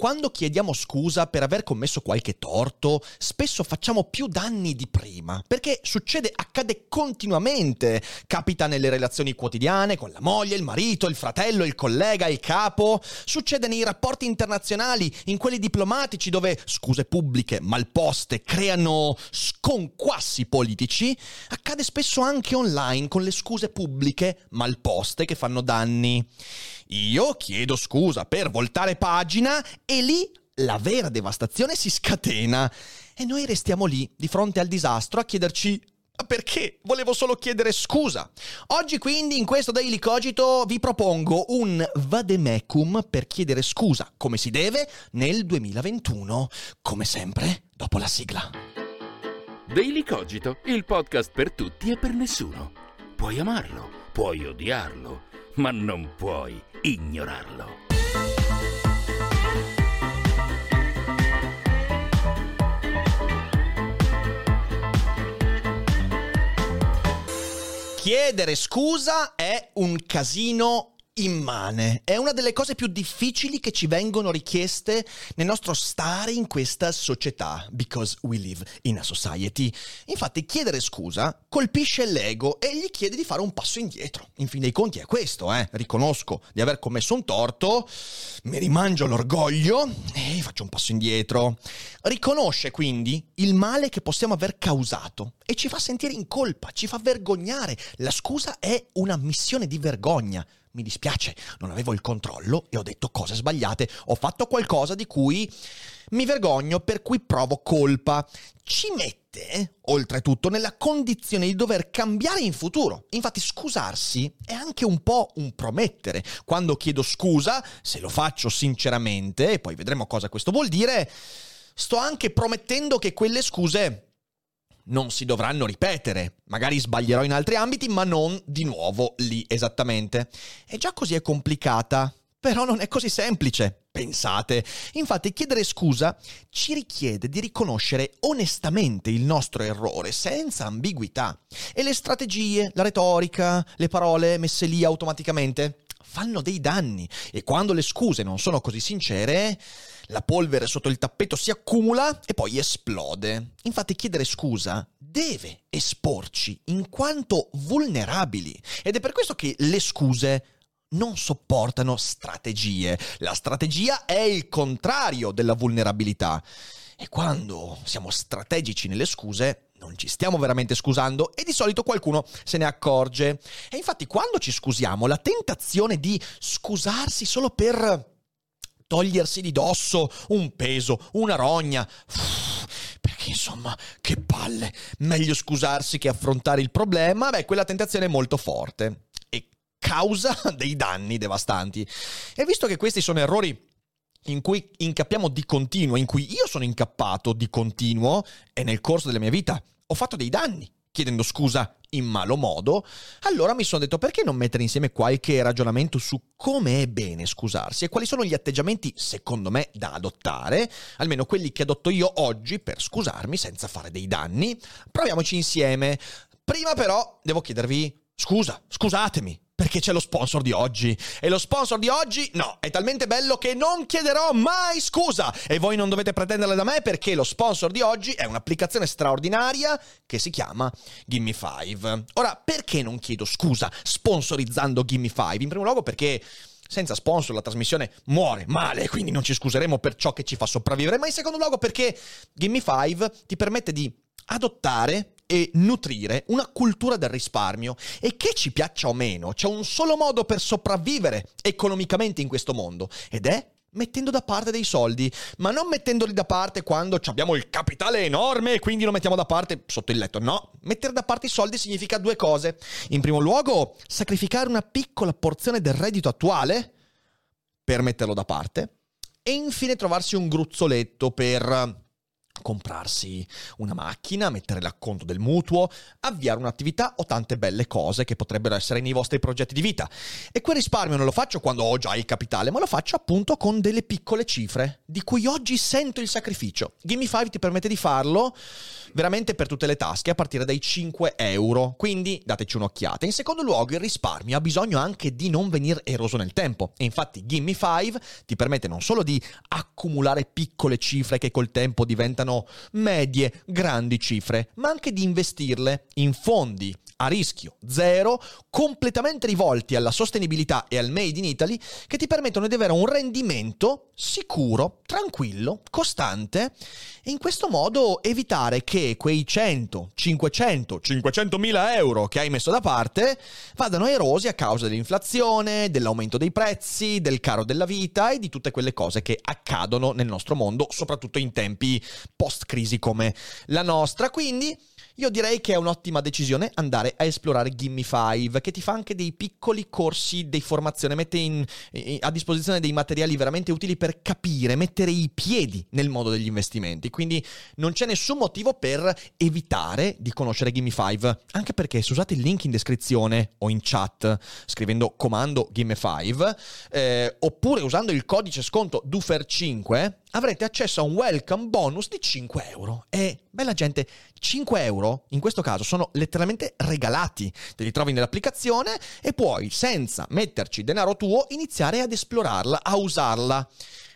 Quando chiediamo scusa per aver commesso qualche torto, spesso facciamo più danni di prima, perché succede, accade continuamente. Capita nelle relazioni quotidiane con la moglie, il marito, il fratello, il collega, il capo. Succede nei rapporti internazionali, in quelli diplomatici dove scuse pubbliche malposte creano sconquassi politici. Accade spesso anche online con le scuse pubbliche malposte che fanno danni. Io chiedo scusa per voltare pagina e lì la vera devastazione si scatena. E noi restiamo lì, di fronte al disastro, a chiederci "Ma perché? Volevo solo chiedere scusa. Oggi quindi in questo Daily Cogito vi propongo un vademecum per chiedere scusa, come si deve, nel 2021. Come sempre, dopo la sigla. Daily Cogito, il podcast per tutti e per nessuno. Puoi amarlo, puoi odiarlo, ma non puoi ignorarlo. Chiedere scusa è un casino immane. È una delle cose più difficili che ci vengono richieste nel nostro stare in questa società, because we live in a society. Infatti chiedere scusa colpisce l'ego e gli chiede di fare un passo indietro. In fin dei conti è questo, eh. Riconosco di aver commesso un torto, mi rimangio l'orgoglio e faccio un passo indietro. Riconosce quindi il male che possiamo aver causato e ci fa sentire in colpa, ci fa vergognare. La scusa è una missione di vergogna mi dispiace, non avevo il controllo e ho detto cose sbagliate, ho fatto qualcosa di cui mi vergogno, per cui provo colpa. Ci mette, oltretutto, nella condizione di dover cambiare in futuro. Infatti scusarsi è anche un po' un promettere. Quando chiedo scusa, se lo faccio sinceramente, e poi vedremo cosa questo vuol dire, sto anche promettendo che quelle scuse non si dovranno ripetere. Magari sbaglierò in altri ambiti, ma non di nuovo lì esattamente. E già così è complicata, però non è così semplice. Pensate. Infatti chiedere scusa ci richiede di riconoscere onestamente il nostro errore, senza ambiguità. E le strategie, la retorica, le parole messe lì automaticamente fanno dei danni. E quando le scuse non sono così sincere, la polvere sotto il tappeto si accumula e poi esplode. Infatti chiedere scusa deve esporci in quanto vulnerabili. Ed è per questo che le scuse non sopportano strategie. La strategia è il contrario della vulnerabilità. E quando siamo strategici nelle scuse, non ci stiamo veramente scusando e di solito qualcuno se ne accorge. E infatti quando ci scusiamo, la tentazione di scusarsi solo per togliersi di dosso un peso, una rogna. Perché insomma, che palle, meglio scusarsi che affrontare il problema, beh, quella tentazione è molto forte e causa dei danni devastanti. E visto che questi sono errori in cui incappiamo di continuo, in cui io sono incappato di continuo e nel corso della mia vita ho fatto dei danni chiedendo scusa in malo modo, allora mi sono detto perché non mettere insieme qualche ragionamento su come è bene scusarsi e quali sono gli atteggiamenti, secondo me, da adottare, almeno quelli che adotto io oggi per scusarmi senza fare dei danni. Proviamoci insieme. Prima però devo chiedervi scusa, scusatemi, Perché c'è lo sponsor di oggi. E lo sponsor di oggi, no, è talmente bello che non chiederò mai scusa. E voi non dovete pretenderle da me perché lo sponsor di oggi è un'applicazione straordinaria che si chiama Gimme 5. Ora, perché non chiedo scusa sponsorizzando Gimme 5? In primo luogo perché senza sponsor la trasmissione muore male, quindi non ci scuseremo per ciò che ci fa sopravvivere, ma in secondo luogo perché Gimme 5 ti permette di adottare e nutrire una cultura del risparmio e che ci piaccia o meno, c'è un solo modo per sopravvivere economicamente in questo mondo ed è mettendo da parte dei soldi, ma non mettendoli da parte quando abbiamo il capitale enorme e quindi lo mettiamo da parte sotto il letto. No, mettere da parte i soldi significa due cose. In primo luogo, sacrificare una piccola porzione del reddito attuale per metterlo da parte e infine trovarsi un gruzzoletto per comprarsi una macchina, mettere l'acconto del mutuo, avviare un'attività o tante belle cose che potrebbero essere nei vostri progetti di vita. E quel risparmio non lo faccio quando ho già il capitale, ma lo faccio appunto con delle piccole cifre, di cui oggi sento il sacrificio. Gimme 5 ti permette di farlo veramente per tutte le tasche a partire dai 5 euro, quindi dateci un'occhiata. In secondo luogo il risparmio ha bisogno anche di non venire eroso nel tempo e infatti Gimme 5 ti permette non solo di accumulare piccole cifre che col tempo diventano siano medie, grandi cifre, ma anche di investirle in fondi a rischio zero, completamente rivolti alla sostenibilità e al made in Italy, che ti permettono di avere un rendimento sicuro, tranquillo, costante e in questo modo evitare che quei 100, 500, 500 mila euro che hai messo da parte vadano erosi a causa dell'inflazione, dell'aumento dei prezzi, del caro della vita e di tutte quelle cose che accadono nel nostro mondo, soprattutto in tempi post-crisi come la nostra. Quindi io direi che è un'ottima decisione andare a esplorare Gimme 5, che ti fa anche dei piccoli corsi di formazione, mette in, in, a disposizione dei materiali veramente utili per capire, mettere i piedi nel mondo degli investimenti. Quindi non c'è nessun motivo per evitare di conoscere Gimme 5, anche perché se usate il link in descrizione o in chat scrivendo comando Gimme 5, eh, oppure usando il codice sconto DUFER5, avrete accesso a un welcome bonus di 5 euro. E bella gente, 5 euro in questo caso sono letteralmente regalati. Te li trovi nell'applicazione e puoi, senza metterci denaro tuo, iniziare ad esplorarla, a usarla.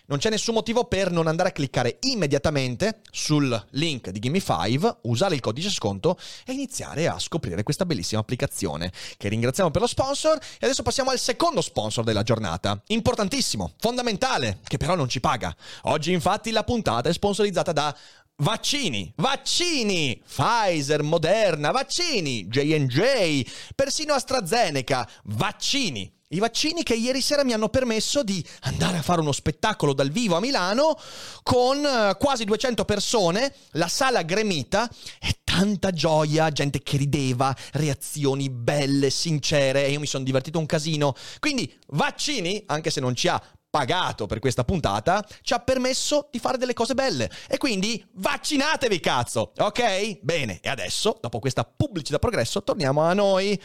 Non c'è nessun motivo per non andare a cliccare immediatamente sul link di Gimme 5, usare il codice sconto e iniziare a scoprire questa bellissima applicazione. Che ringraziamo per lo sponsor e adesso passiamo al secondo sponsor della giornata. Importantissimo, fondamentale, che però non ci paga. Oggi infatti la puntata è sponsorizzata da Vaccini, vaccini, Pfizer, Moderna, vaccini, J&J, persino AstraZeneca, vaccini. I vaccini che ieri sera mi hanno permesso di andare a fare uno spettacolo dal vivo a Milano con eh, quasi 200 persone, la sala gremita e tanta gioia, gente che rideva, reazioni belle, sincere e io mi sono divertito un casino. Quindi vaccini, anche se non ci ha pagato per questa puntata, ci ha permesso di fare delle cose belle. E quindi vaccinatevi, cazzo! Ok? Bene, e adesso, dopo questa pubblicità progresso, torniamo a noi.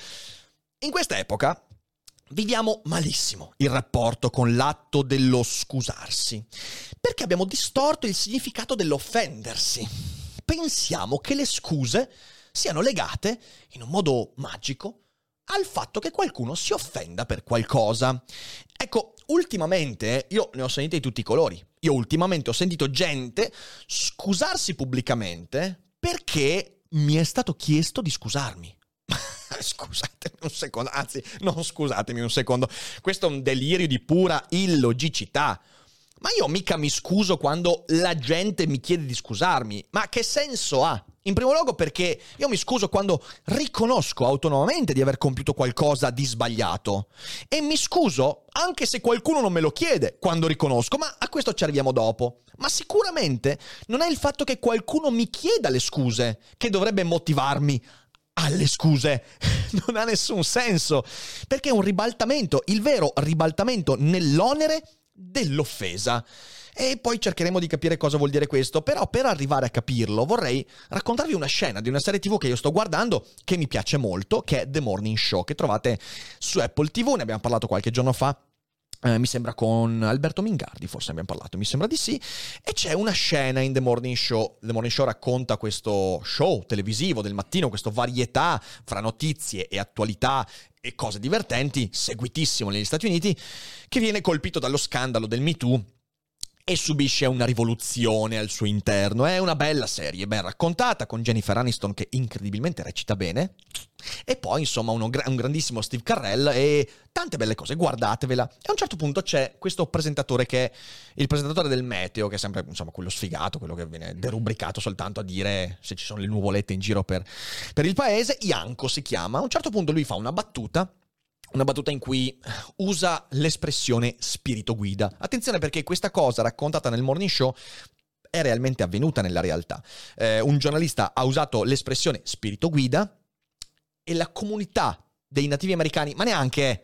In questa epoca viviamo malissimo il rapporto con l'atto dello scusarsi, perché abbiamo distorto il significato dell'offendersi. Pensiamo che le scuse siano legate, in un modo magico, al fatto che qualcuno si offenda per qualcosa. Ecco, ultimamente io ne ho sentite di tutti i colori. Io ultimamente ho sentito gente scusarsi pubblicamente perché mi è stato chiesto di scusarmi. Scusatemi un secondo, anzi, non scusatemi un secondo. Questo è un delirio di pura illogicità. Ma io mica mi scuso quando la gente mi chiede di scusarmi. Ma che senso ha? In primo luogo perché io mi scuso quando riconosco autonomamente di aver compiuto qualcosa di sbagliato. E mi scuso anche se qualcuno non me lo chiede quando riconosco, ma a questo ci arriviamo dopo. Ma sicuramente non è il fatto che qualcuno mi chieda le scuse che dovrebbe motivarmi alle scuse. Non ha nessun senso. Perché è un ribaltamento, il vero ribaltamento nell'onere dell'offesa. E poi cercheremo di capire cosa vuol dire questo, però per arrivare a capirlo vorrei raccontarvi una scena di una serie TV che io sto guardando che mi piace molto, che è The Morning Show, che trovate su Apple TV, ne abbiamo parlato qualche giorno fa eh, mi sembra con Alberto Mingardi, forse abbiamo parlato, mi sembra di sì. E c'è una scena in The Morning Show. The Morning Show racconta questo show televisivo del mattino, questo varietà fra notizie e attualità e cose divertenti, seguitissimo negli Stati Uniti, che viene colpito dallo scandalo del Me Too e subisce una rivoluzione al suo interno. È una bella serie, ben raccontata, con Jennifer Aniston che incredibilmente recita bene. E poi, insomma, uno, un grandissimo Steve Carrell e tante belle cose, guardatevela. E a un certo punto c'è questo presentatore che è il presentatore del meteo, che è sempre, insomma, quello sfigato, quello che viene derubricato soltanto a dire se ci sono le nuvolette in giro per, per il paese. Ianco si chiama. A un certo punto lui fa una battuta una battuta in cui usa l'espressione spirito guida. Attenzione perché questa cosa raccontata nel morning show è realmente avvenuta nella realtà. Eh, un giornalista ha usato l'espressione spirito guida e la comunità dei nativi americani, ma neanche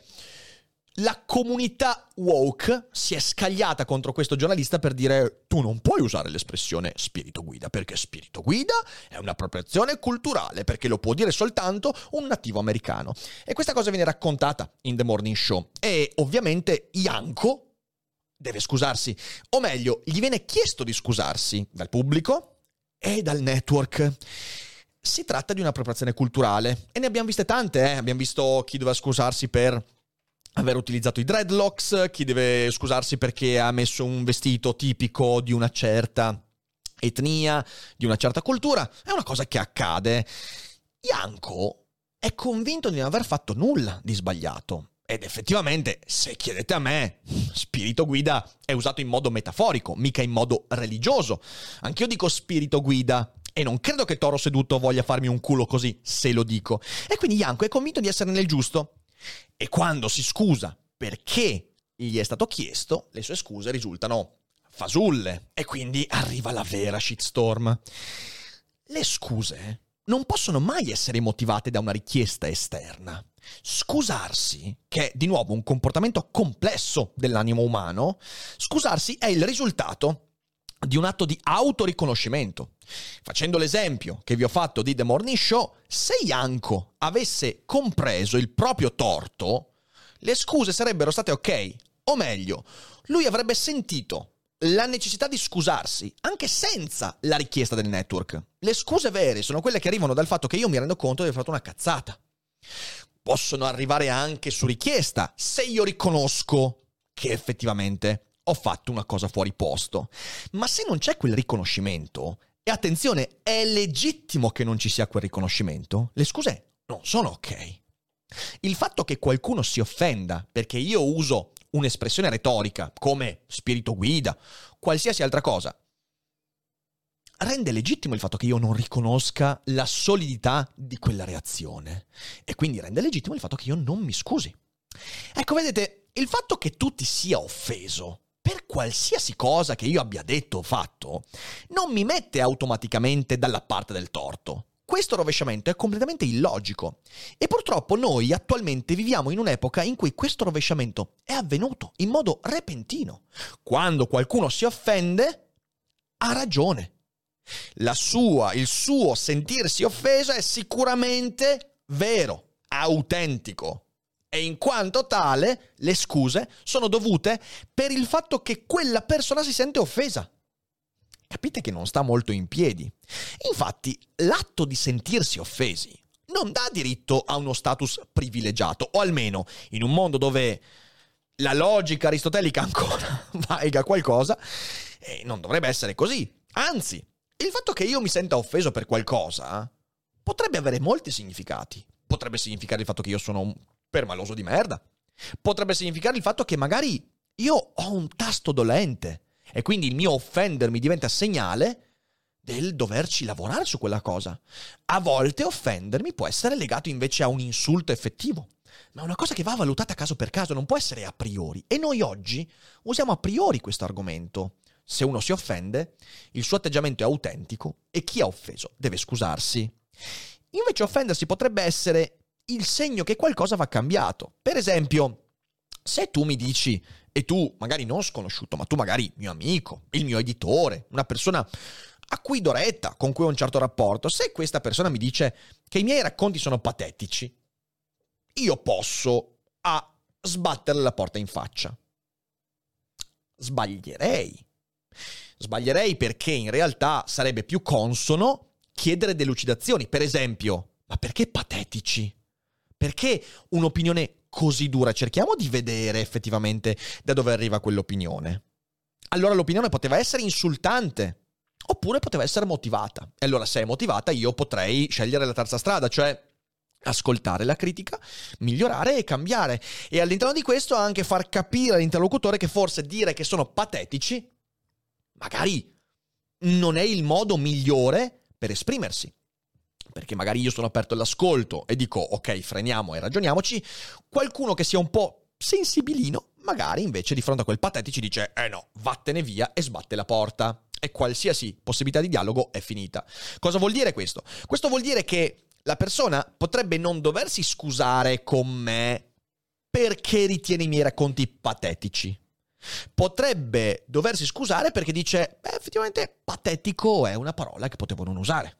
la comunità woke si è scagliata contro questo giornalista per dire tu non puoi usare l'espressione spirito guida perché spirito guida è un'appropriazione culturale perché lo può dire soltanto un nativo americano. E questa cosa viene raccontata in The Morning Show e ovviamente Ianco deve scusarsi, o meglio, gli viene chiesto di scusarsi dal pubblico e dal network. Si tratta di un'appropriazione culturale e ne abbiamo viste tante, eh? abbiamo visto chi doveva scusarsi per aver utilizzato i dreadlocks, chi deve scusarsi perché ha messo un vestito tipico di una certa etnia, di una certa cultura, è una cosa che accade. Ianco è convinto di non aver fatto nulla di sbagliato. Ed effettivamente, se chiedete a me, spirito guida è usato in modo metaforico, mica in modo religioso. Anch'io dico spirito guida e non credo che Toro seduto voglia farmi un culo così, se lo dico. E quindi Ianco è convinto di essere nel giusto. E quando si scusa perché gli è stato chiesto, le sue scuse risultano fasulle e quindi arriva la vera shitstorm. Le scuse non possono mai essere motivate da una richiesta esterna. Scusarsi, che è di nuovo un comportamento complesso dell'animo umano, scusarsi è il risultato di un atto di autoriconoscimento. Facendo l'esempio che vi ho fatto di The Morning Show, se Yanko avesse compreso il proprio torto, le scuse sarebbero state ok. O meglio, lui avrebbe sentito la necessità di scusarsi anche senza la richiesta del network. Le scuse vere sono quelle che arrivano dal fatto che io mi rendo conto di aver fatto una cazzata. Possono arrivare anche su richiesta, se io riconosco che effettivamente ho fatto una cosa fuori posto. Ma se non c'è quel riconoscimento, e attenzione, è legittimo che non ci sia quel riconoscimento, le scuse non sono ok. Il fatto che qualcuno si offenda perché io uso un'espressione retorica come spirito guida, qualsiasi altra cosa, rende legittimo il fatto che io non riconosca la solidità di quella reazione e quindi rende legittimo il fatto che io non mi scusi. Ecco, vedete, il fatto che tu ti sia offeso per qualsiasi cosa che io abbia detto o fatto, non mi mette automaticamente dalla parte del torto. Questo rovesciamento è completamente illogico e purtroppo noi attualmente viviamo in un'epoca in cui questo rovesciamento è avvenuto in modo repentino. Quando qualcuno si offende, ha ragione. Sua, il suo sentirsi offeso è sicuramente vero, autentico e in quanto tale le scuse sono dovute per il fatto che quella persona si sente offesa. Capite che non sta molto in piedi. Infatti, l'atto di sentirsi offesi non dà diritto a uno status privilegiato, o almeno in un mondo dove la logica aristotelica ancora valga qualcosa, eh, non dovrebbe essere così. Anzi, il fatto che io mi senta offeso per qualcosa potrebbe avere molti significati. Potrebbe significare il fatto che io sono permaloso di merda. Potrebbe significare il fatto che magari io ho un tasto dolente e quindi il mio offendermi diventa segnale del doverci lavorare su quella cosa. A volte offendermi può essere legato invece a un insulto effettivo, ma è una cosa che va valutata caso per caso, non può essere a priori. E noi oggi usiamo a priori questo argomento. Se uno si offende, il suo atteggiamento è autentico e chi ha offeso deve scusarsi. Invece offendersi potrebbe essere il segno che qualcosa va cambiato. Per esempio, se tu mi dici, e tu magari non sconosciuto, ma tu magari mio amico, il mio editore, una persona a cui do retta, con cui ho un certo rapporto, se questa persona mi dice che i miei racconti sono patetici, io posso a sbattere la porta in faccia. sbaglierei. Sbaglierei perché in realtà sarebbe più consono chiedere delucidazioni. Per esempio, ma perché patetici? Perché un'opinione così dura? Cerchiamo di vedere effettivamente da dove arriva quell'opinione. Allora l'opinione poteva essere insultante, oppure poteva essere motivata. E allora se è motivata io potrei scegliere la terza strada, cioè ascoltare la critica, migliorare e cambiare. E all'interno di questo anche far capire all'interlocutore che forse dire che sono patetici magari non è il modo migliore per esprimersi. Perché magari io sono aperto all'ascolto e dico ok, freniamo e ragioniamoci, qualcuno che sia un po' sensibilino, magari invece di fronte a quel patetici dice eh no, vattene via e sbatte la porta. E qualsiasi possibilità di dialogo è finita. Cosa vuol dire questo? Questo vuol dire che la persona potrebbe non doversi scusare con me perché ritiene i miei racconti patetici. Potrebbe doversi scusare perché dice, beh, effettivamente patetico è una parola che potevo non usare.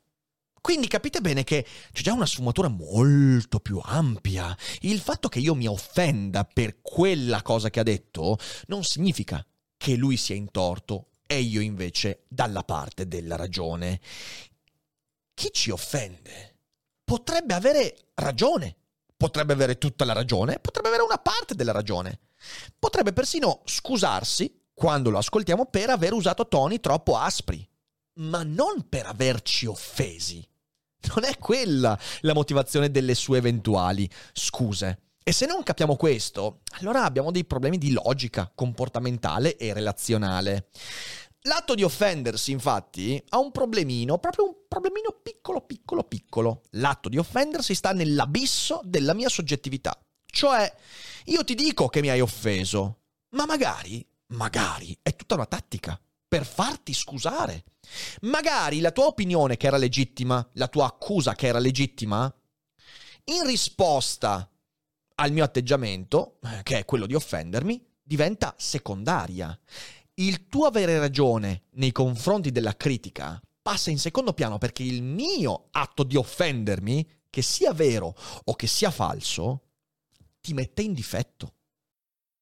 Quindi capite bene che c'è già una sfumatura molto più ampia. Il fatto che io mi offenda per quella cosa che ha detto non significa che lui sia in torto e io invece dalla parte della ragione. Chi ci offende potrebbe avere ragione, potrebbe avere tutta la ragione, potrebbe avere una parte della ragione. Potrebbe persino scusarsi, quando lo ascoltiamo, per aver usato toni troppo aspri, ma non per averci offesi. Non è quella la motivazione delle sue eventuali scuse. E se non capiamo questo, allora abbiamo dei problemi di logica comportamentale e relazionale. L'atto di offendersi, infatti, ha un problemino, proprio un problemino piccolo, piccolo, piccolo. L'atto di offendersi sta nell'abisso della mia soggettività. Cioè, io ti dico che mi hai offeso, ma magari, magari è tutta una tattica per farti scusare. Magari la tua opinione che era legittima, la tua accusa che era legittima, in risposta al mio atteggiamento, eh, che è quello di offendermi, diventa secondaria. Il tuo avere ragione nei confronti della critica passa in secondo piano perché il mio atto di offendermi, che sia vero o che sia falso, ti mette in difetto.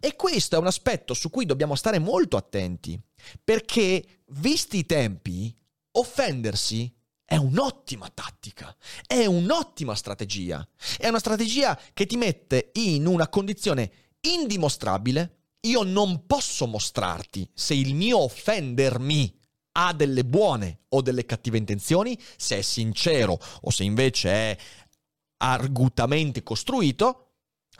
E questo è un aspetto su cui dobbiamo stare molto attenti, perché, visti i tempi, offendersi è un'ottima tattica, è un'ottima strategia, è una strategia che ti mette in una condizione indimostrabile. Io non posso mostrarti se il mio offendermi ha delle buone o delle cattive intenzioni, se è sincero o se invece è argutamente costruito,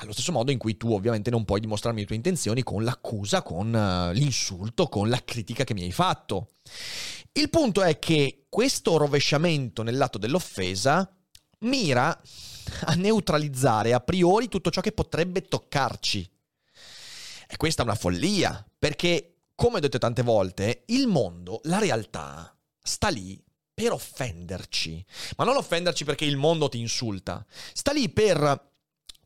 allo stesso modo in cui tu ovviamente non puoi dimostrarmi le tue intenzioni con l'accusa, con uh, l'insulto, con la critica che mi hai fatto. Il punto è che questo rovesciamento nell'atto dell'offesa mira a neutralizzare a priori tutto ciò che potrebbe toccarci. E questa è una follia, perché, come ho detto tante volte, il mondo, la realtà, sta lì per offenderci. Ma non offenderci perché il mondo ti insulta, sta lì per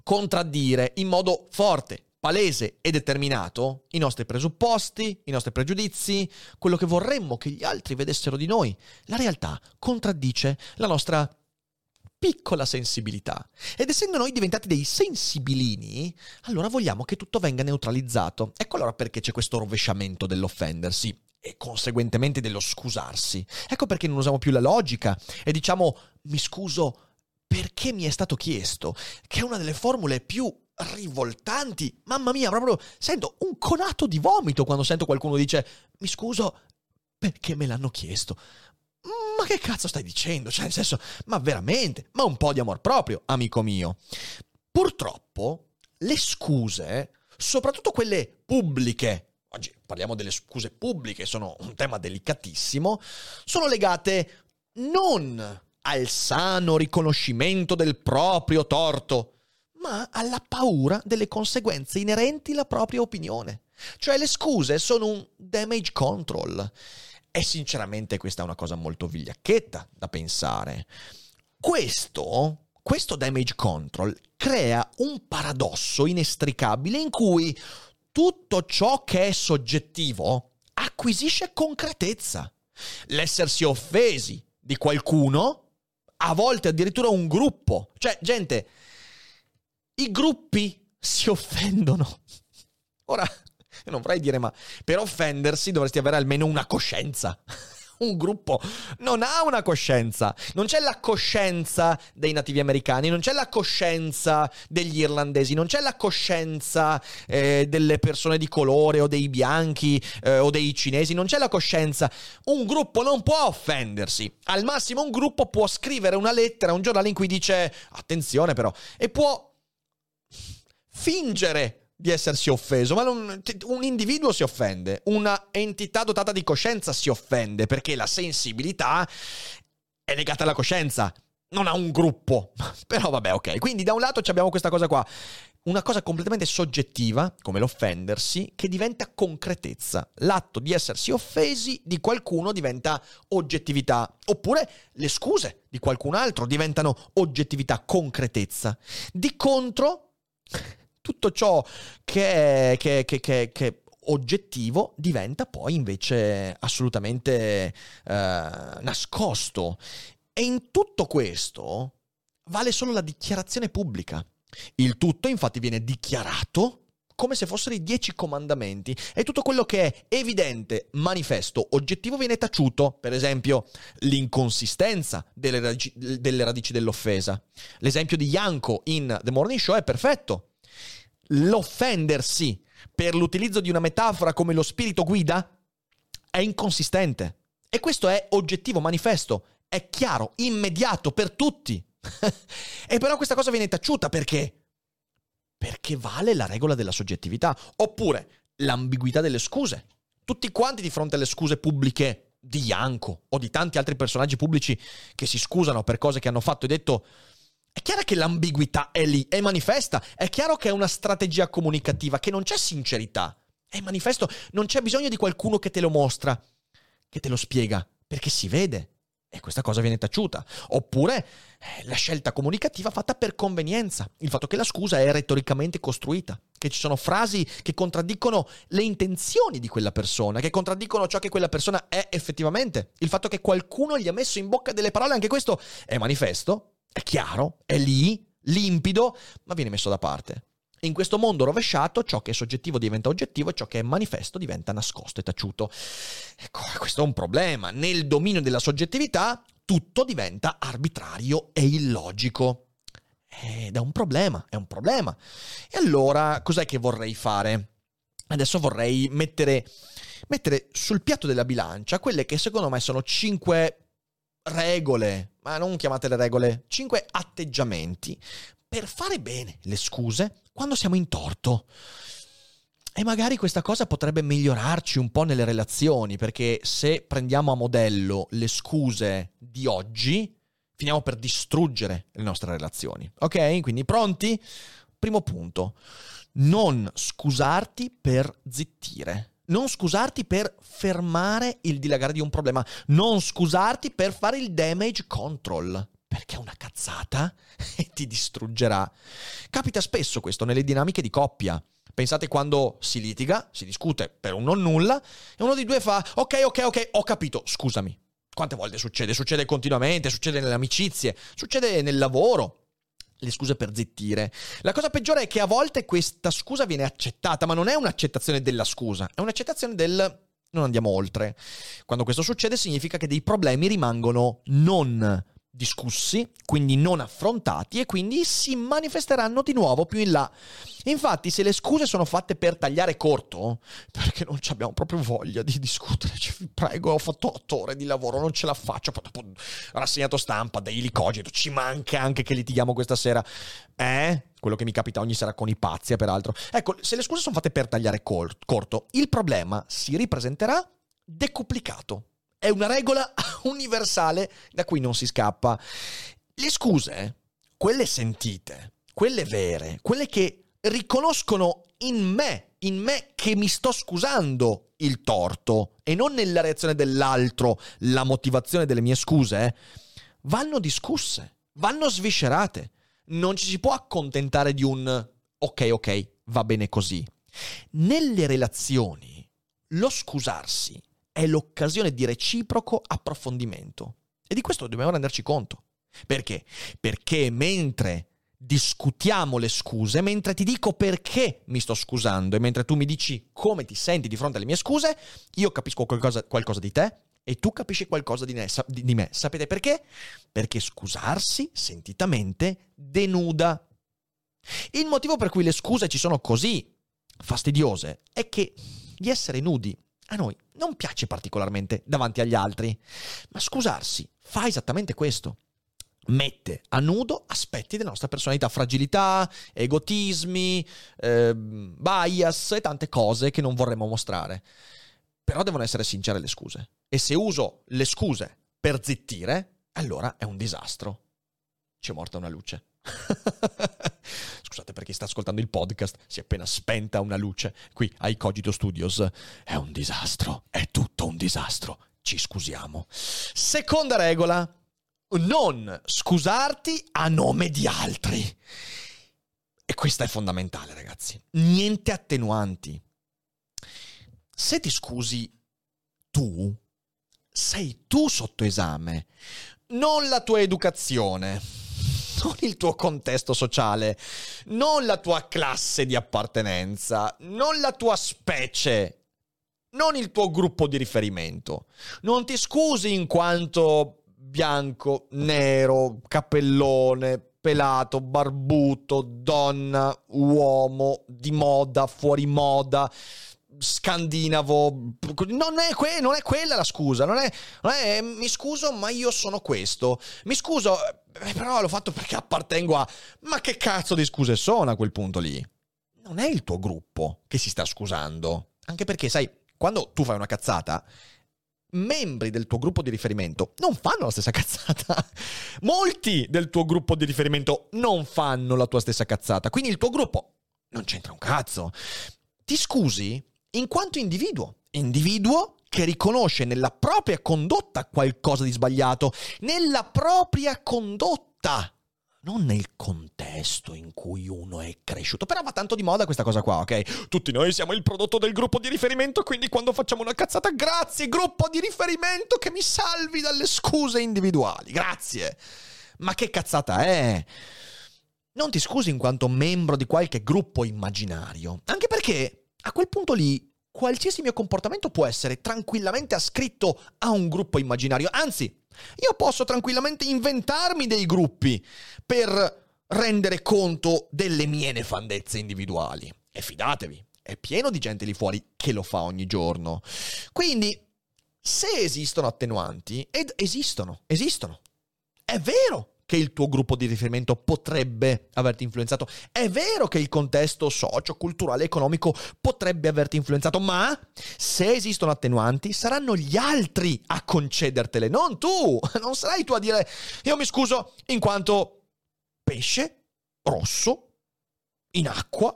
contraddire in modo forte, palese e determinato i nostri presupposti, i nostri pregiudizi, quello che vorremmo che gli altri vedessero di noi. La realtà contraddice la nostra piccola sensibilità. Ed essendo noi diventati dei sensibilini, allora vogliamo che tutto venga neutralizzato. Ecco allora perché c'è questo rovesciamento dell'offendersi e conseguentemente dello scusarsi. Ecco perché non usiamo più la logica e diciamo mi scuso perché mi è stato chiesto, che è una delle formule più rivoltanti. Mamma mia, proprio sento un conato di vomito quando sento qualcuno dice mi scuso perché me l'hanno chiesto. Ma che cazzo stai dicendo? Cioè, nel senso, ma veramente, ma un po' di amor proprio, amico mio. Purtroppo, le scuse, soprattutto quelle pubbliche, oggi parliamo delle scuse pubbliche, sono un tema delicatissimo, sono legate non al sano riconoscimento del proprio torto, ma alla paura delle conseguenze inerenti alla propria opinione. Cioè le scuse sono un damage control. E sinceramente questa è una cosa molto vigliacchetta da pensare. Questo, questo damage control crea un paradosso inestricabile in cui tutto ciò che è soggettivo acquisisce concretezza. L'essersi offesi di qualcuno, a volte addirittura un gruppo. Cioè, gente, i gruppi si offendono. Ora, non vorrei dire, ma per offendersi dovresti avere almeno una coscienza. Un gruppo non ha una coscienza. Non c'è la coscienza dei nativi americani, non c'è la coscienza degli irlandesi, non c'è la coscienza eh, delle persone di colore o dei bianchi eh, o dei cinesi, non c'è la coscienza. Un gruppo non può offendersi. Al massimo un gruppo può scrivere una lettera a un giornale in cui dice attenzione però e può fingere di essersi offeso, ma non, un individuo si offende, una entità dotata di coscienza si offende perché la sensibilità è legata alla coscienza, non a un gruppo. Però vabbè, ok. Quindi da un lato abbiamo questa cosa qua, una cosa completamente soggettiva, come l'offendersi, che diventa concretezza. L'atto di essersi offesi di qualcuno diventa oggettività, oppure le scuse di qualcun altro diventano oggettività, concretezza. Di contro tutto ciò che è, che, che, che, che oggettivo diventa poi invece assolutamente eh, nascosto. E in tutto questo vale solo la dichiarazione pubblica. Il tutto infatti viene dichiarato come se fossero i dieci comandamenti e tutto quello che è evidente, manifesto, oggettivo viene taciuto, per esempio l'inconsistenza delle radici, delle radici dell'offesa. L'esempio di Yanko in The Morning Show è perfetto l'offendersi per l'utilizzo di una metafora come lo spirito guida è inconsistente. E questo è oggettivo, manifesto, è chiaro, immediato per tutti. e però questa cosa viene taciuta perché? Perché vale la regola della soggettività, oppure l'ambiguità delle scuse. Tutti quanti di fronte alle scuse pubbliche di Ianco o di tanti altri personaggi pubblici che si scusano per cose che hanno fatto e detto è chiaro che l'ambiguità è lì, è manifesta, è chiaro che è una strategia comunicativa, che non c'è sincerità, è manifesto, non c'è bisogno di qualcuno che te lo mostra, che te lo spiega, perché si vede. E questa cosa viene taciuta. Oppure eh, la scelta comunicativa fatta per convenienza, il fatto che la scusa è retoricamente costruita, che ci sono frasi che contraddicono le intenzioni di quella persona, che contraddicono ciò che quella persona è effettivamente, il fatto che qualcuno gli ha messo in bocca delle parole, anche questo è manifesto, è chiaro, è lì, limpido, ma viene messo da parte. In questo mondo rovesciato, ciò che è soggettivo diventa oggettivo e ciò che è manifesto diventa nascosto e taciuto. Ecco, questo è un problema. Nel dominio della soggettività tutto diventa arbitrario e illogico. Ed è un problema, è un problema. E allora, cos'è che vorrei fare? Adesso vorrei mettere, mettere sul piatto della bilancia quelle che secondo me sono cinque regole, ma non chiamatele regole, cinque atteggiamenti per fare bene le scuse quando siamo in torto. E magari questa cosa potrebbe migliorarci un po' nelle relazioni, perché se prendiamo a modello le scuse di oggi, finiamo per distruggere le nostre relazioni. Ok? Quindi pronti? Primo punto. Non scusarti per zittire. Non scusarti per fermare il dilagare di un problema. Non scusarti per fare il damage control. Perché è una cazzata e ti distruggerà. Capita spesso questo nelle dinamiche di coppia. Pensate quando si litiga, si discute per un non nulla e uno dei due fa ok, ok, ok, ho capito, scusami. Quante volte succede? Succede continuamente, succede nelle amicizie, succede nel lavoro le scuse per zittire. La cosa peggiore è che a volte questa scusa viene accettata, ma non è un'accettazione della scusa, è un'accettazione del non andiamo oltre. Quando questo succede significa che dei problemi rimangono non discussi, quindi non affrontati e quindi si manifesteranno di nuovo più in là. Infatti, se le scuse sono fatte per tagliare corto, perché non abbiamo proprio voglia di discutere, cioè, vi prego, ho fatto otto ore di lavoro, non ce la faccio, poi dopo rassegnato stampa, daily cogito, ci manca anche che litighiamo questa sera. Eh? Quello che mi capita ogni sera con i pazzi, peraltro. Ecco, se le scuse sono fatte per tagliare cor- corto, il problema si ripresenterà decuplicato è una regola universale da cui non si scappa. Le scuse, quelle sentite, quelle vere, quelle che riconoscono in me, in me che mi sto scusando il torto e non nella reazione dell'altro la motivazione delle mie scuse, eh, vanno discusse, vanno sviscerate. Non ci si può accontentare di un ok, ok, va bene così. Nelle relazioni, lo scusarsi è l'occasione di reciproco approfondimento. E di questo dobbiamo renderci conto. Perché? Perché mentre discutiamo le scuse, mentre ti dico perché mi sto scusando e mentre tu mi dici come ti senti di fronte alle mie scuse, io capisco qualcosa, qualcosa di te e tu capisci qualcosa di, ne, di, me. Sapete perché? Perché scusarsi sentitamente denuda. Il motivo per cui le scuse ci sono così fastidiose è che di essere nudi a noi non piace particolarmente davanti agli altri, ma scusarsi fa esattamente questo mette a nudo aspetti della nostra personalità, fragilità, egotismi, eh, bias e tante cose che non vorremmo mostrare. Però devono essere sincere le scuse. E se uso le scuse per zittire, allora è un disastro. C'è morta una luce. Scusate per chi sta ascoltando il podcast, si è appena spenta una luce qui ai Cogito Studios. È un disastro, è tutto un disastro. Ci scusiamo. Seconda regola, non scusarti a nome di altri. E questa è fondamentale, ragazzi. Niente attenuanti. Se ti scusi tu, sei tu sotto esame, non la tua educazione, non il tuo contesto sociale, non la tua classe di appartenenza, non la tua specie, non il tuo gruppo di riferimento. Non ti scusi in quanto bianco, nero, cappellone, pelato, barbuto, donna, uomo, di moda, fuori moda, scandinavo. Non è, que- non è quella la scusa. Non è, non è, mi scuso, ma io sono questo. Mi scuso, eh, però l'ho fatto perché appartengo a. Ma che cazzo di scuse sono a quel punto lì? Non è il tuo gruppo che si sta scusando. Anche perché, sai, quando tu fai una cazzata membri del tuo gruppo di riferimento non fanno la stessa cazzata. Molti del tuo gruppo di riferimento non fanno la tua stessa cazzata. Quindi il tuo gruppo non c'entra un cazzo. Ti scusi in quanto individuo. Individuo che riconosce nella propria condotta qualcosa di sbagliato. Nella propria condotta non nel contesto in cui uno è cresciuto. Però va tanto di moda questa cosa qua, ok? Tutti noi siamo il prodotto del gruppo di riferimento, quindi quando facciamo una cazzata, grazie gruppo di riferimento che mi salvi dalle scuse individuali. Grazie. Ma che cazzata è? Non ti scusi in quanto membro di qualche gruppo immaginario, anche perché a quel punto lì qualsiasi mio comportamento può essere tranquillamente ascritto a un gruppo immaginario, anzi io posso tranquillamente inventarmi dei gruppi per rendere conto delle mie nefandezze individuali. E fidatevi, è pieno di gente lì fuori che lo fa ogni giorno. Quindi, se esistono attenuanti, ed esistono, esistono. È vero che il tuo gruppo di riferimento potrebbe averti influenzato. È vero che il contesto socio-culturale economico potrebbe averti influenzato, ma se esistono attenuanti, saranno gli altri a concedertele, non tu. Non sarai tu a dire io mi scuso in quanto pesce rosso in acqua,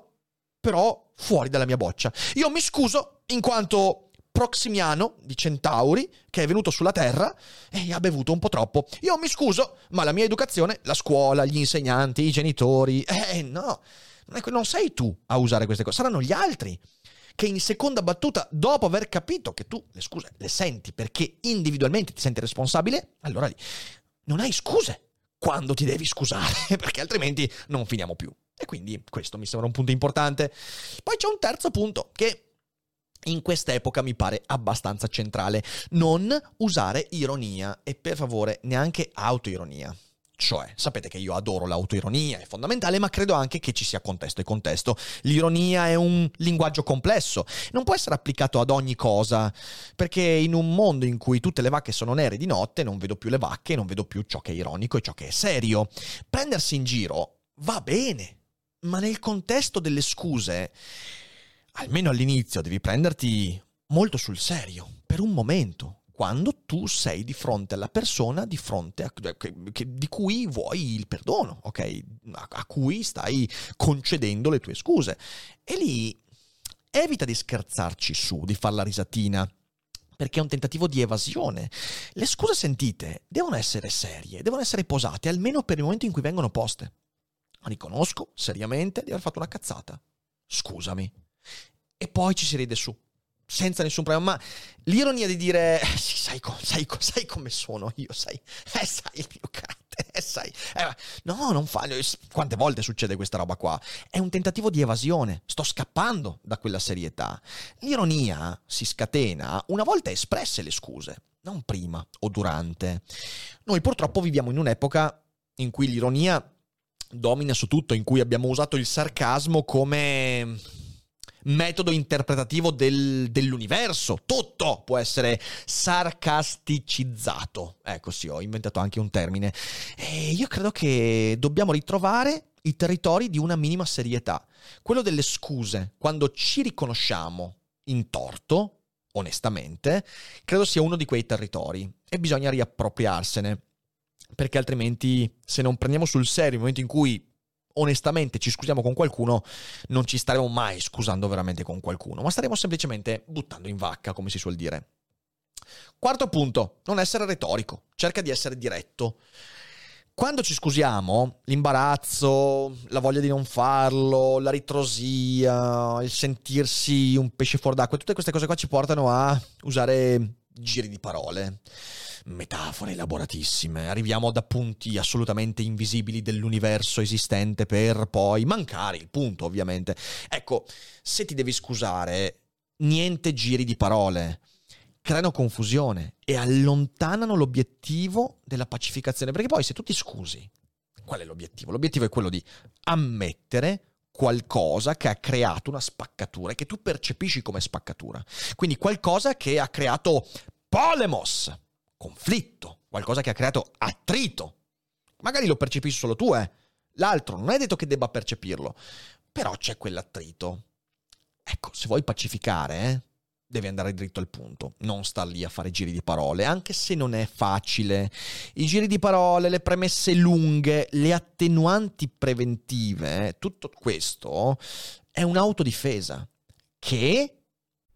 però fuori dalla mia boccia. Io mi scuso in quanto Proximiano di Centauri che è venuto sulla Terra e ha bevuto un po' troppo. Io mi scuso, ma la mia educazione, la scuola, gli insegnanti, i genitori, eh no, non sei tu a usare queste cose, saranno gli altri che in seconda battuta, dopo aver capito che tu le scuse le senti perché individualmente ti senti responsabile, allora non hai scuse quando ti devi scusare, perché altrimenti non finiamo più. E quindi questo mi sembra un punto importante. Poi c'è un terzo punto che in quest'epoca mi pare abbastanza centrale. Non usare ironia e per favore neanche autoironia. Cioè, sapete che io adoro l'autoironia, è fondamentale, ma credo anche che ci sia contesto e contesto. L'ironia è un linguaggio complesso, non può essere applicato ad ogni cosa, perché in un mondo in cui tutte le vacche sono nere di notte, non vedo più le vacche, non vedo più ciò che è ironico e ciò che è serio. Prendersi in giro va bene, ma nel contesto delle scuse almeno all'inizio devi prenderti molto sul serio, per un momento. quando tu sei di fronte alla persona di, fronte a, che, che, di cui vuoi il perdono, ok? A, a cui stai concedendo le tue scuse. E lì evita di scherzarci su, di far la risatina, perché è un tentativo di evasione. Le scuse sentite devono essere serie, devono essere posate, almeno per il momento in cui vengono poste. Riconosco seriamente di aver fatto una cazzata. Scusami. E poi ci si ride su senza nessun problema. Ma l'ironia di dire, eh, sì, sai, sai, sai, come sono io, sai, eh, sai il mio carattere, eh, sai. Eh, no, non fa. Quante volte succede questa roba qua? È un tentativo di evasione. Sto scappando da quella serietà. L'ironia si scatena una volta espresse le scuse, non prima o durante. Noi purtroppo viviamo in un'epoca in cui l'ironia domina su tutto, in cui abbiamo usato il sarcasmo come metodo interpretativo del, dell'universo. Tutto può essere sarcasticizzato. Ecco sì, ho inventato anche un termine. E io credo che dobbiamo ritrovare i territori di una minima serietà. Quello delle scuse, quando ci riconosciamo in torto, onestamente, credo sia uno di quei territori e bisogna riappropriarsene. Perché altrimenti, se non prendiamo sul serio il momento in cui onestamente ci scusiamo con qualcuno, non ci staremo mai scusando veramente con qualcuno, ma staremo semplicemente buttando in vacca, come si suol dire. Quarto punto, non essere retorico, cerca di essere diretto. Quando ci scusiamo, l'imbarazzo, la voglia di non farlo, la ritrosia, il sentirsi un pesce fuori d'acqua, tutte queste cose qua ci portano a usare giri di parole metafore elaboratissime, arriviamo da punti assolutamente invisibili dell'universo esistente per poi mancare il punto, ovviamente. Ecco, se ti devi scusare, niente giri di parole. Creano confusione e allontanano l'obiettivo della pacificazione. Perché poi se tu ti scusi, qual è l'obiettivo? L'obiettivo è quello di ammettere qualcosa che ha creato una spaccatura e che tu percepisci come spaccatura. Quindi qualcosa che ha creato polemos, conflitto, qualcosa che ha creato attrito. Magari lo percepisci solo tu, eh. L'altro non è detto che debba percepirlo, però c'è quell'attrito. Ecco, se vuoi pacificare, eh, devi andare dritto al punto, non star lì a fare giri di parole, anche se non è facile. I giri di parole, le premesse lunghe, le attenuanti preventive, eh, tutto questo è un'autodifesa che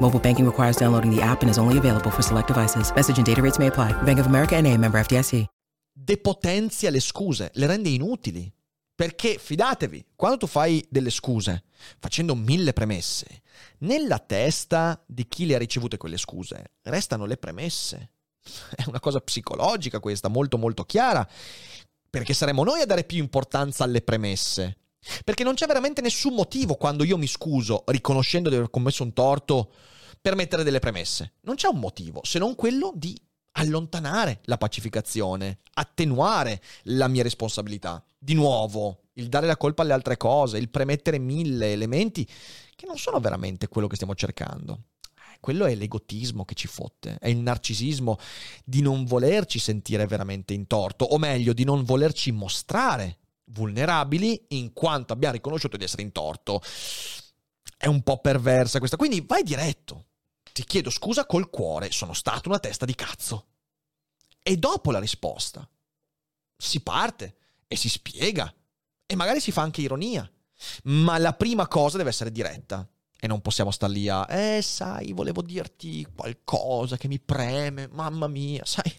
Mobile banking requires downloading the app and is only available for select devices. Message and data rates may apply. Bank of America and a member FDIC. Depotenzia le scuse, le rende inutili. Perché, fidatevi, quando tu fai delle scuse, facendo mille premesse, nella testa di chi le ha ricevute quelle scuse, restano le premesse. È una cosa psicologica questa, molto molto chiara, perché saremo noi a dare più importanza alle premesse. Perché non c'è veramente nessun motivo quando io mi scuso riconoscendo di aver commesso un torto per mettere delle premesse. Non c'è un motivo se non quello di allontanare la pacificazione, attenuare la mia responsabilità. Di nuovo, il dare la colpa alle altre cose, il premettere mille elementi che non sono veramente quello che stiamo cercando. Quello è l'egotismo che ci fotte, è il narcisismo di non volerci sentire veramente in torto, o meglio, di non volerci mostrare vulnerabili in quanto abbiamo riconosciuto di essere in torto. È un po' perversa questa, quindi vai diretto. Ti chiedo scusa col cuore, sono stato una testa di cazzo. E dopo la risposta si parte e si spiega e magari si fa anche ironia, ma la prima cosa deve essere diretta. E non possiamo star lì a, eh, sai, volevo dirti qualcosa che mi preme, mamma mia, sai,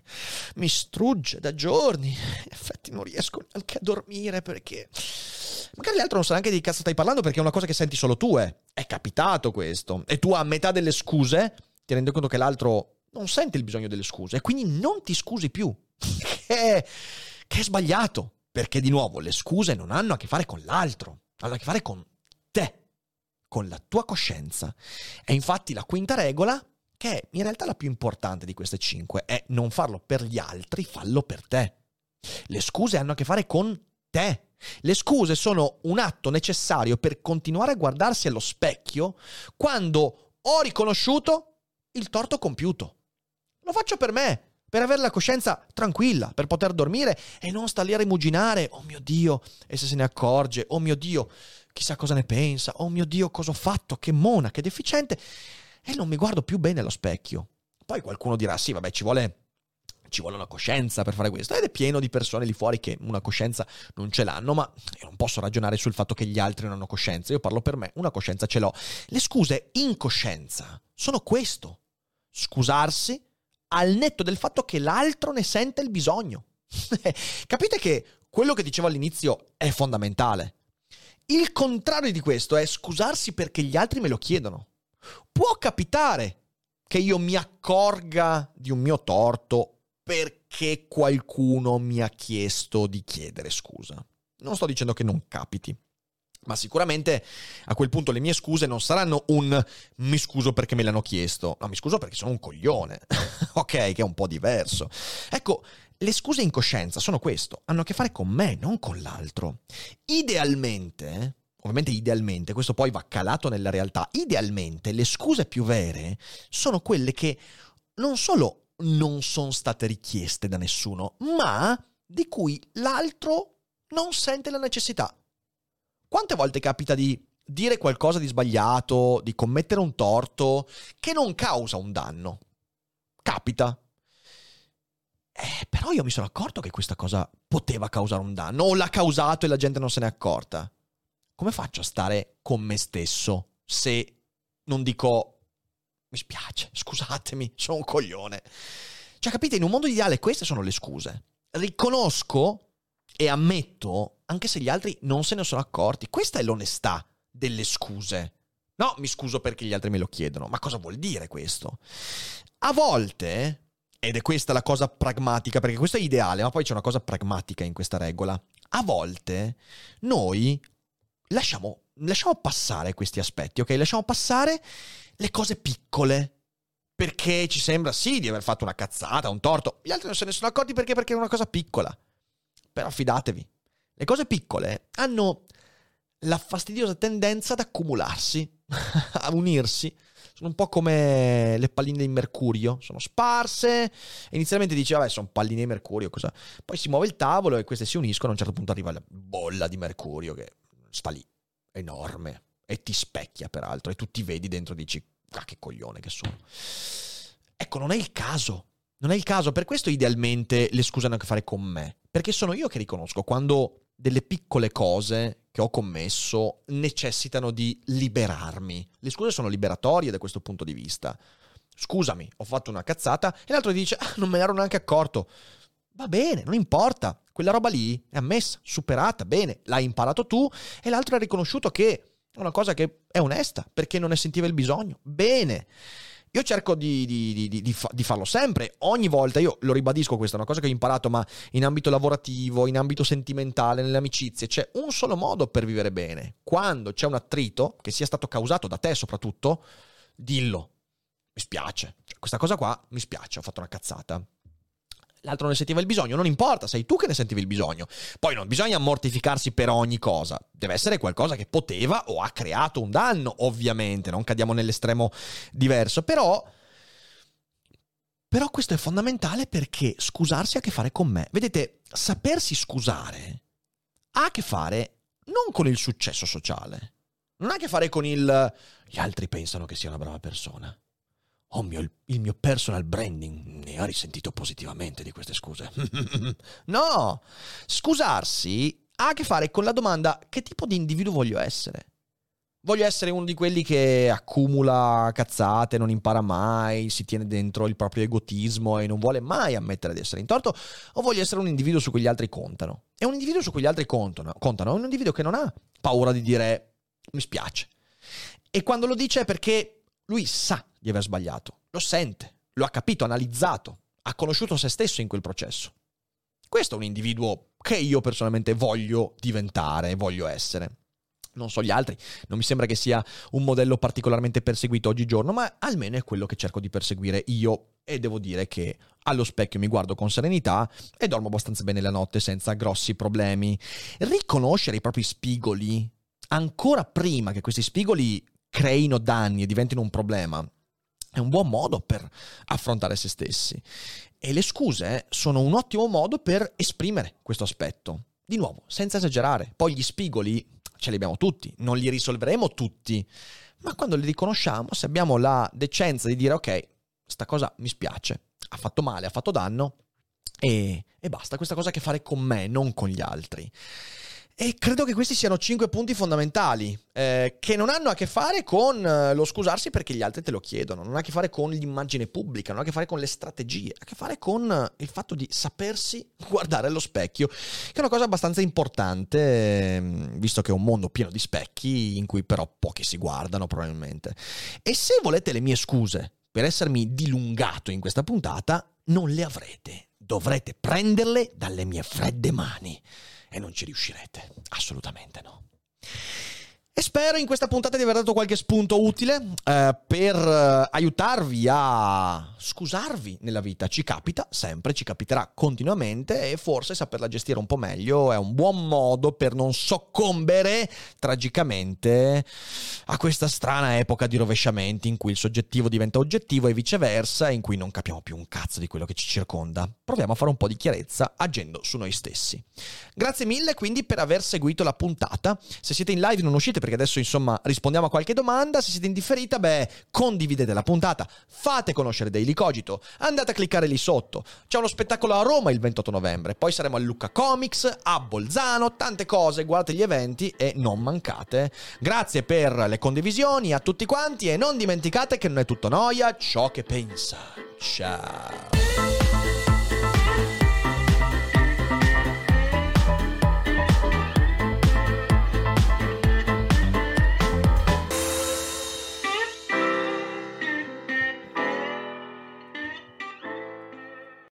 mi strugge da giorni. In effetti non riesco neanche a dormire perché... Magari l'altro non sa neanche di che cazzo stai parlando perché è una cosa che senti solo tu, eh. È capitato questo. E tu a metà delle scuse ti rendi conto che l'altro non sente il bisogno delle scuse e quindi non ti scusi più. che, è, che è sbagliato. Perché di nuovo le scuse non hanno a che fare con l'altro, hanno a che fare con con la tua coscienza. E infatti la quinta regola, che è in realtà la più importante di queste cinque, è non farlo per gli altri, fallo per te. Le scuse hanno a che fare con te. Le scuse sono un atto necessario per continuare a guardarsi allo specchio quando ho riconosciuto il torto compiuto. Lo faccio per me, per avere la coscienza tranquilla, per poter dormire e non stare lì a rimuginare, oh mio Dio, e se se ne accorge, oh mio Dio, chissà cosa ne pensa, oh mio Dio, cosa ho fatto, che mona, che deficiente, e non mi guardo più bene allo specchio. Poi qualcuno dirà, sì, vabbè, ci vuole ci vuole una coscienza per fare questo ed è pieno di persone lì fuori che una coscienza non ce l'hanno, ma io non posso ragionare sul fatto che gli altri non hanno coscienza, io parlo per me, una coscienza ce l'ho. Le scuse in coscienza sono questo, scusarsi al netto del fatto che l'altro ne sente il bisogno. Capite che quello che dicevo all'inizio è fondamentale. Il contrario di questo è scusarsi perché gli altri me lo chiedono. Può capitare che io mi accorga di un mio torto perché qualcuno mi ha chiesto di chiedere scusa. Non sto dicendo che non capiti, ma sicuramente a quel punto le mie scuse non saranno un mi scuso perché me l'hanno chiesto, no, mi scuso perché sono un coglione, ok, che è un po' diverso. Ecco, le scuse in coscienza sono questo, hanno a che fare con me, non con l'altro. Idealmente, ovviamente idealmente, questo poi va calato nella realtà, idealmente le scuse più vere sono quelle che non solo non sono state richieste da nessuno, ma di cui l'altro non sente la necessità. Quante volte capita di dire qualcosa di sbagliato, di commettere un torto che non causa un danno? Capita. Eh, però io mi sono accorto che questa cosa poteva causare un danno, o l'ha causato e la gente non se n'è accorta. Come faccio a stare con me stesso se non dico mi spiace, scusatemi, sono un coglione. Cioè, capite, in un mondo ideale queste sono le scuse. Riconosco e ammetto, anche se gli altri non se ne sono accorti. Questa è l'onestà delle scuse. No, mi scuso perché gli altri me lo chiedono. Ma cosa vuol dire questo? A volte, ed è questa la cosa pragmatica, perché questo è ideale, ma poi c'è una cosa pragmatica in questa regola. A volte noi lasciamo, lasciamo passare questi aspetti, ok? Lasciamo passare le cose piccole. Perché ci sembra sì di aver fatto una cazzata, un torto. Gli altri non se ne sono accorti perché? Perché è una cosa piccola. Però fidatevi, le cose piccole hanno la fastidiosa tendenza ad accumularsi, a unirsi. Sono un po' come le palline di mercurio, sono sparse. Inizialmente dice, vabbè, sono palline di mercurio, cosa? Poi si muove il tavolo e queste si uniscono. A un certo punto arriva la bolla di mercurio che sta lì, enorme e ti specchia peraltro e tu ti vedi dentro e dici ah che coglione che sono. Ecco, non è il caso. Non è il caso, per questo idealmente le scuse hanno a che fare con me, perché sono io che riconosco quando delle piccole cose che ho commesso necessitano di liberarmi. Le scuse sono liberatorie da questo punto di vista. Scusami, ho fatto una cazzata e l'altro dice ah, non me ne ero neanche accorto. Va bene, non importa, quella roba lì è ammessa, superata, bene, l'hai imparato tu e l'altro ha riconosciuto che è una cosa che è onesta perché non ne sentiva il bisogno. Bene. Io cerco di, di, di, di, farlo sempre, ogni volta, io lo ribadisco, questa è una cosa che ho imparato, ma in ambito lavorativo, in ambito sentimentale, nelle amicizie, c'è un solo modo per vivere bene. Quando c'è un attrito, che sia stato causato da te soprattutto, dillo. Mi spiace. Cioè, questa cosa qua mi spiace, ho fatto una cazzata l'altro ne sentiva il bisogno, non importa, sei tu che ne sentivi il bisogno. Poi non bisogna mortificarsi per ogni cosa, deve essere qualcosa che poteva o ha creato un danno, ovviamente, non cadiamo nell'estremo diverso, però... Però questo è fondamentale perché scusarsi ha a che fare con me. Vedete, sapersi scusare ha a che fare non con il successo sociale, non ha a che fare con il... gli altri pensano che sia una brava persona Oh mio, il mio personal branding ne ha risentito positivamente di queste scuse. no, scusarsi ha a che fare con la domanda che tipo di individuo voglio essere. Voglio essere uno di quelli che accumula cazzate, non impara mai, si tiene dentro il proprio egotismo e non vuole mai ammettere di essere in torto, o voglio essere un individuo su cui gli altri contano. E un individuo su cui gli altri contano, contano è un individuo che non ha paura di dire mi spiace. E quando lo dice è perché lui sa di aver sbagliato, lo sente, lo ha capito, analizzato, ha conosciuto se stesso in quel processo. Questo è un individuo che io personalmente voglio diventare, voglio essere. Non so gli altri, non mi sembra che sia un modello particolarmente perseguito oggigiorno, ma almeno è quello che cerco di perseguire io e devo dire che allo specchio mi guardo con serenità e dormo abbastanza bene la notte senza grossi problemi. Riconoscere i propri spigoli ancora prima che questi spigoli creino danni e diventino un problema è un buon modo per affrontare se stessi. E le scuse sono un ottimo modo per esprimere questo aspetto. Di nuovo, senza esagerare. Poi gli spigoli ce li abbiamo tutti, non li risolveremo tutti, ma quando li riconosciamo, se abbiamo la decenza di dire ok, sta cosa mi spiace, ha fatto male, ha fatto danno e, e basta, questa cosa ha a che fare con me, non con gli altri. E credo che questi siano cinque punti fondamentali, eh, che non hanno a che fare con eh, lo scusarsi perché gli altri te lo chiedono, non ha a che fare con l'immagine pubblica, non ha a che fare con le strategie, ha a che fare con il fatto di sapersi guardare allo specchio, che è una cosa abbastanza importante, ehm, visto che è un mondo pieno di specchi in cui però pochi si guardano probabilmente. E se volete le mie scuse per essermi dilungato in questa puntata, non le avrete, dovrete prenderle dalle mie fredde mani e non ci riuscirete. Assolutamente no. E spero in questa puntata di aver dato qualche spunto utile eh, per eh, aiutarvi a scusarvi nella vita. Ci capita sempre, ci capiterà continuamente e forse saperla gestire un po' meglio è un buon modo per non soccombere tragicamente a questa strana epoca di rovesciamenti in cui il soggettivo diventa oggettivo e viceversa, in cui non capiamo più un cazzo di quello che ci circonda. Proviamo a fare un po' di chiarezza agendo su noi stessi. Grazie mille quindi per aver seguito la puntata. Se siete in live non uscite perché adesso insomma rispondiamo a qualche domanda. Se siete indifferita, beh, condividete la puntata, fate conoscere Daily Cogito, andate a cliccare lì sotto. C'è uno spettacolo a Roma il 28 novembre, poi saremo a Lucca Comics, a Bolzano, tante cose, guardate gli eventi e non mancate. Grazie per le condivisioni a tutti quanti e non dimenticate che non è tutto noia ciò che pensa. Ciao.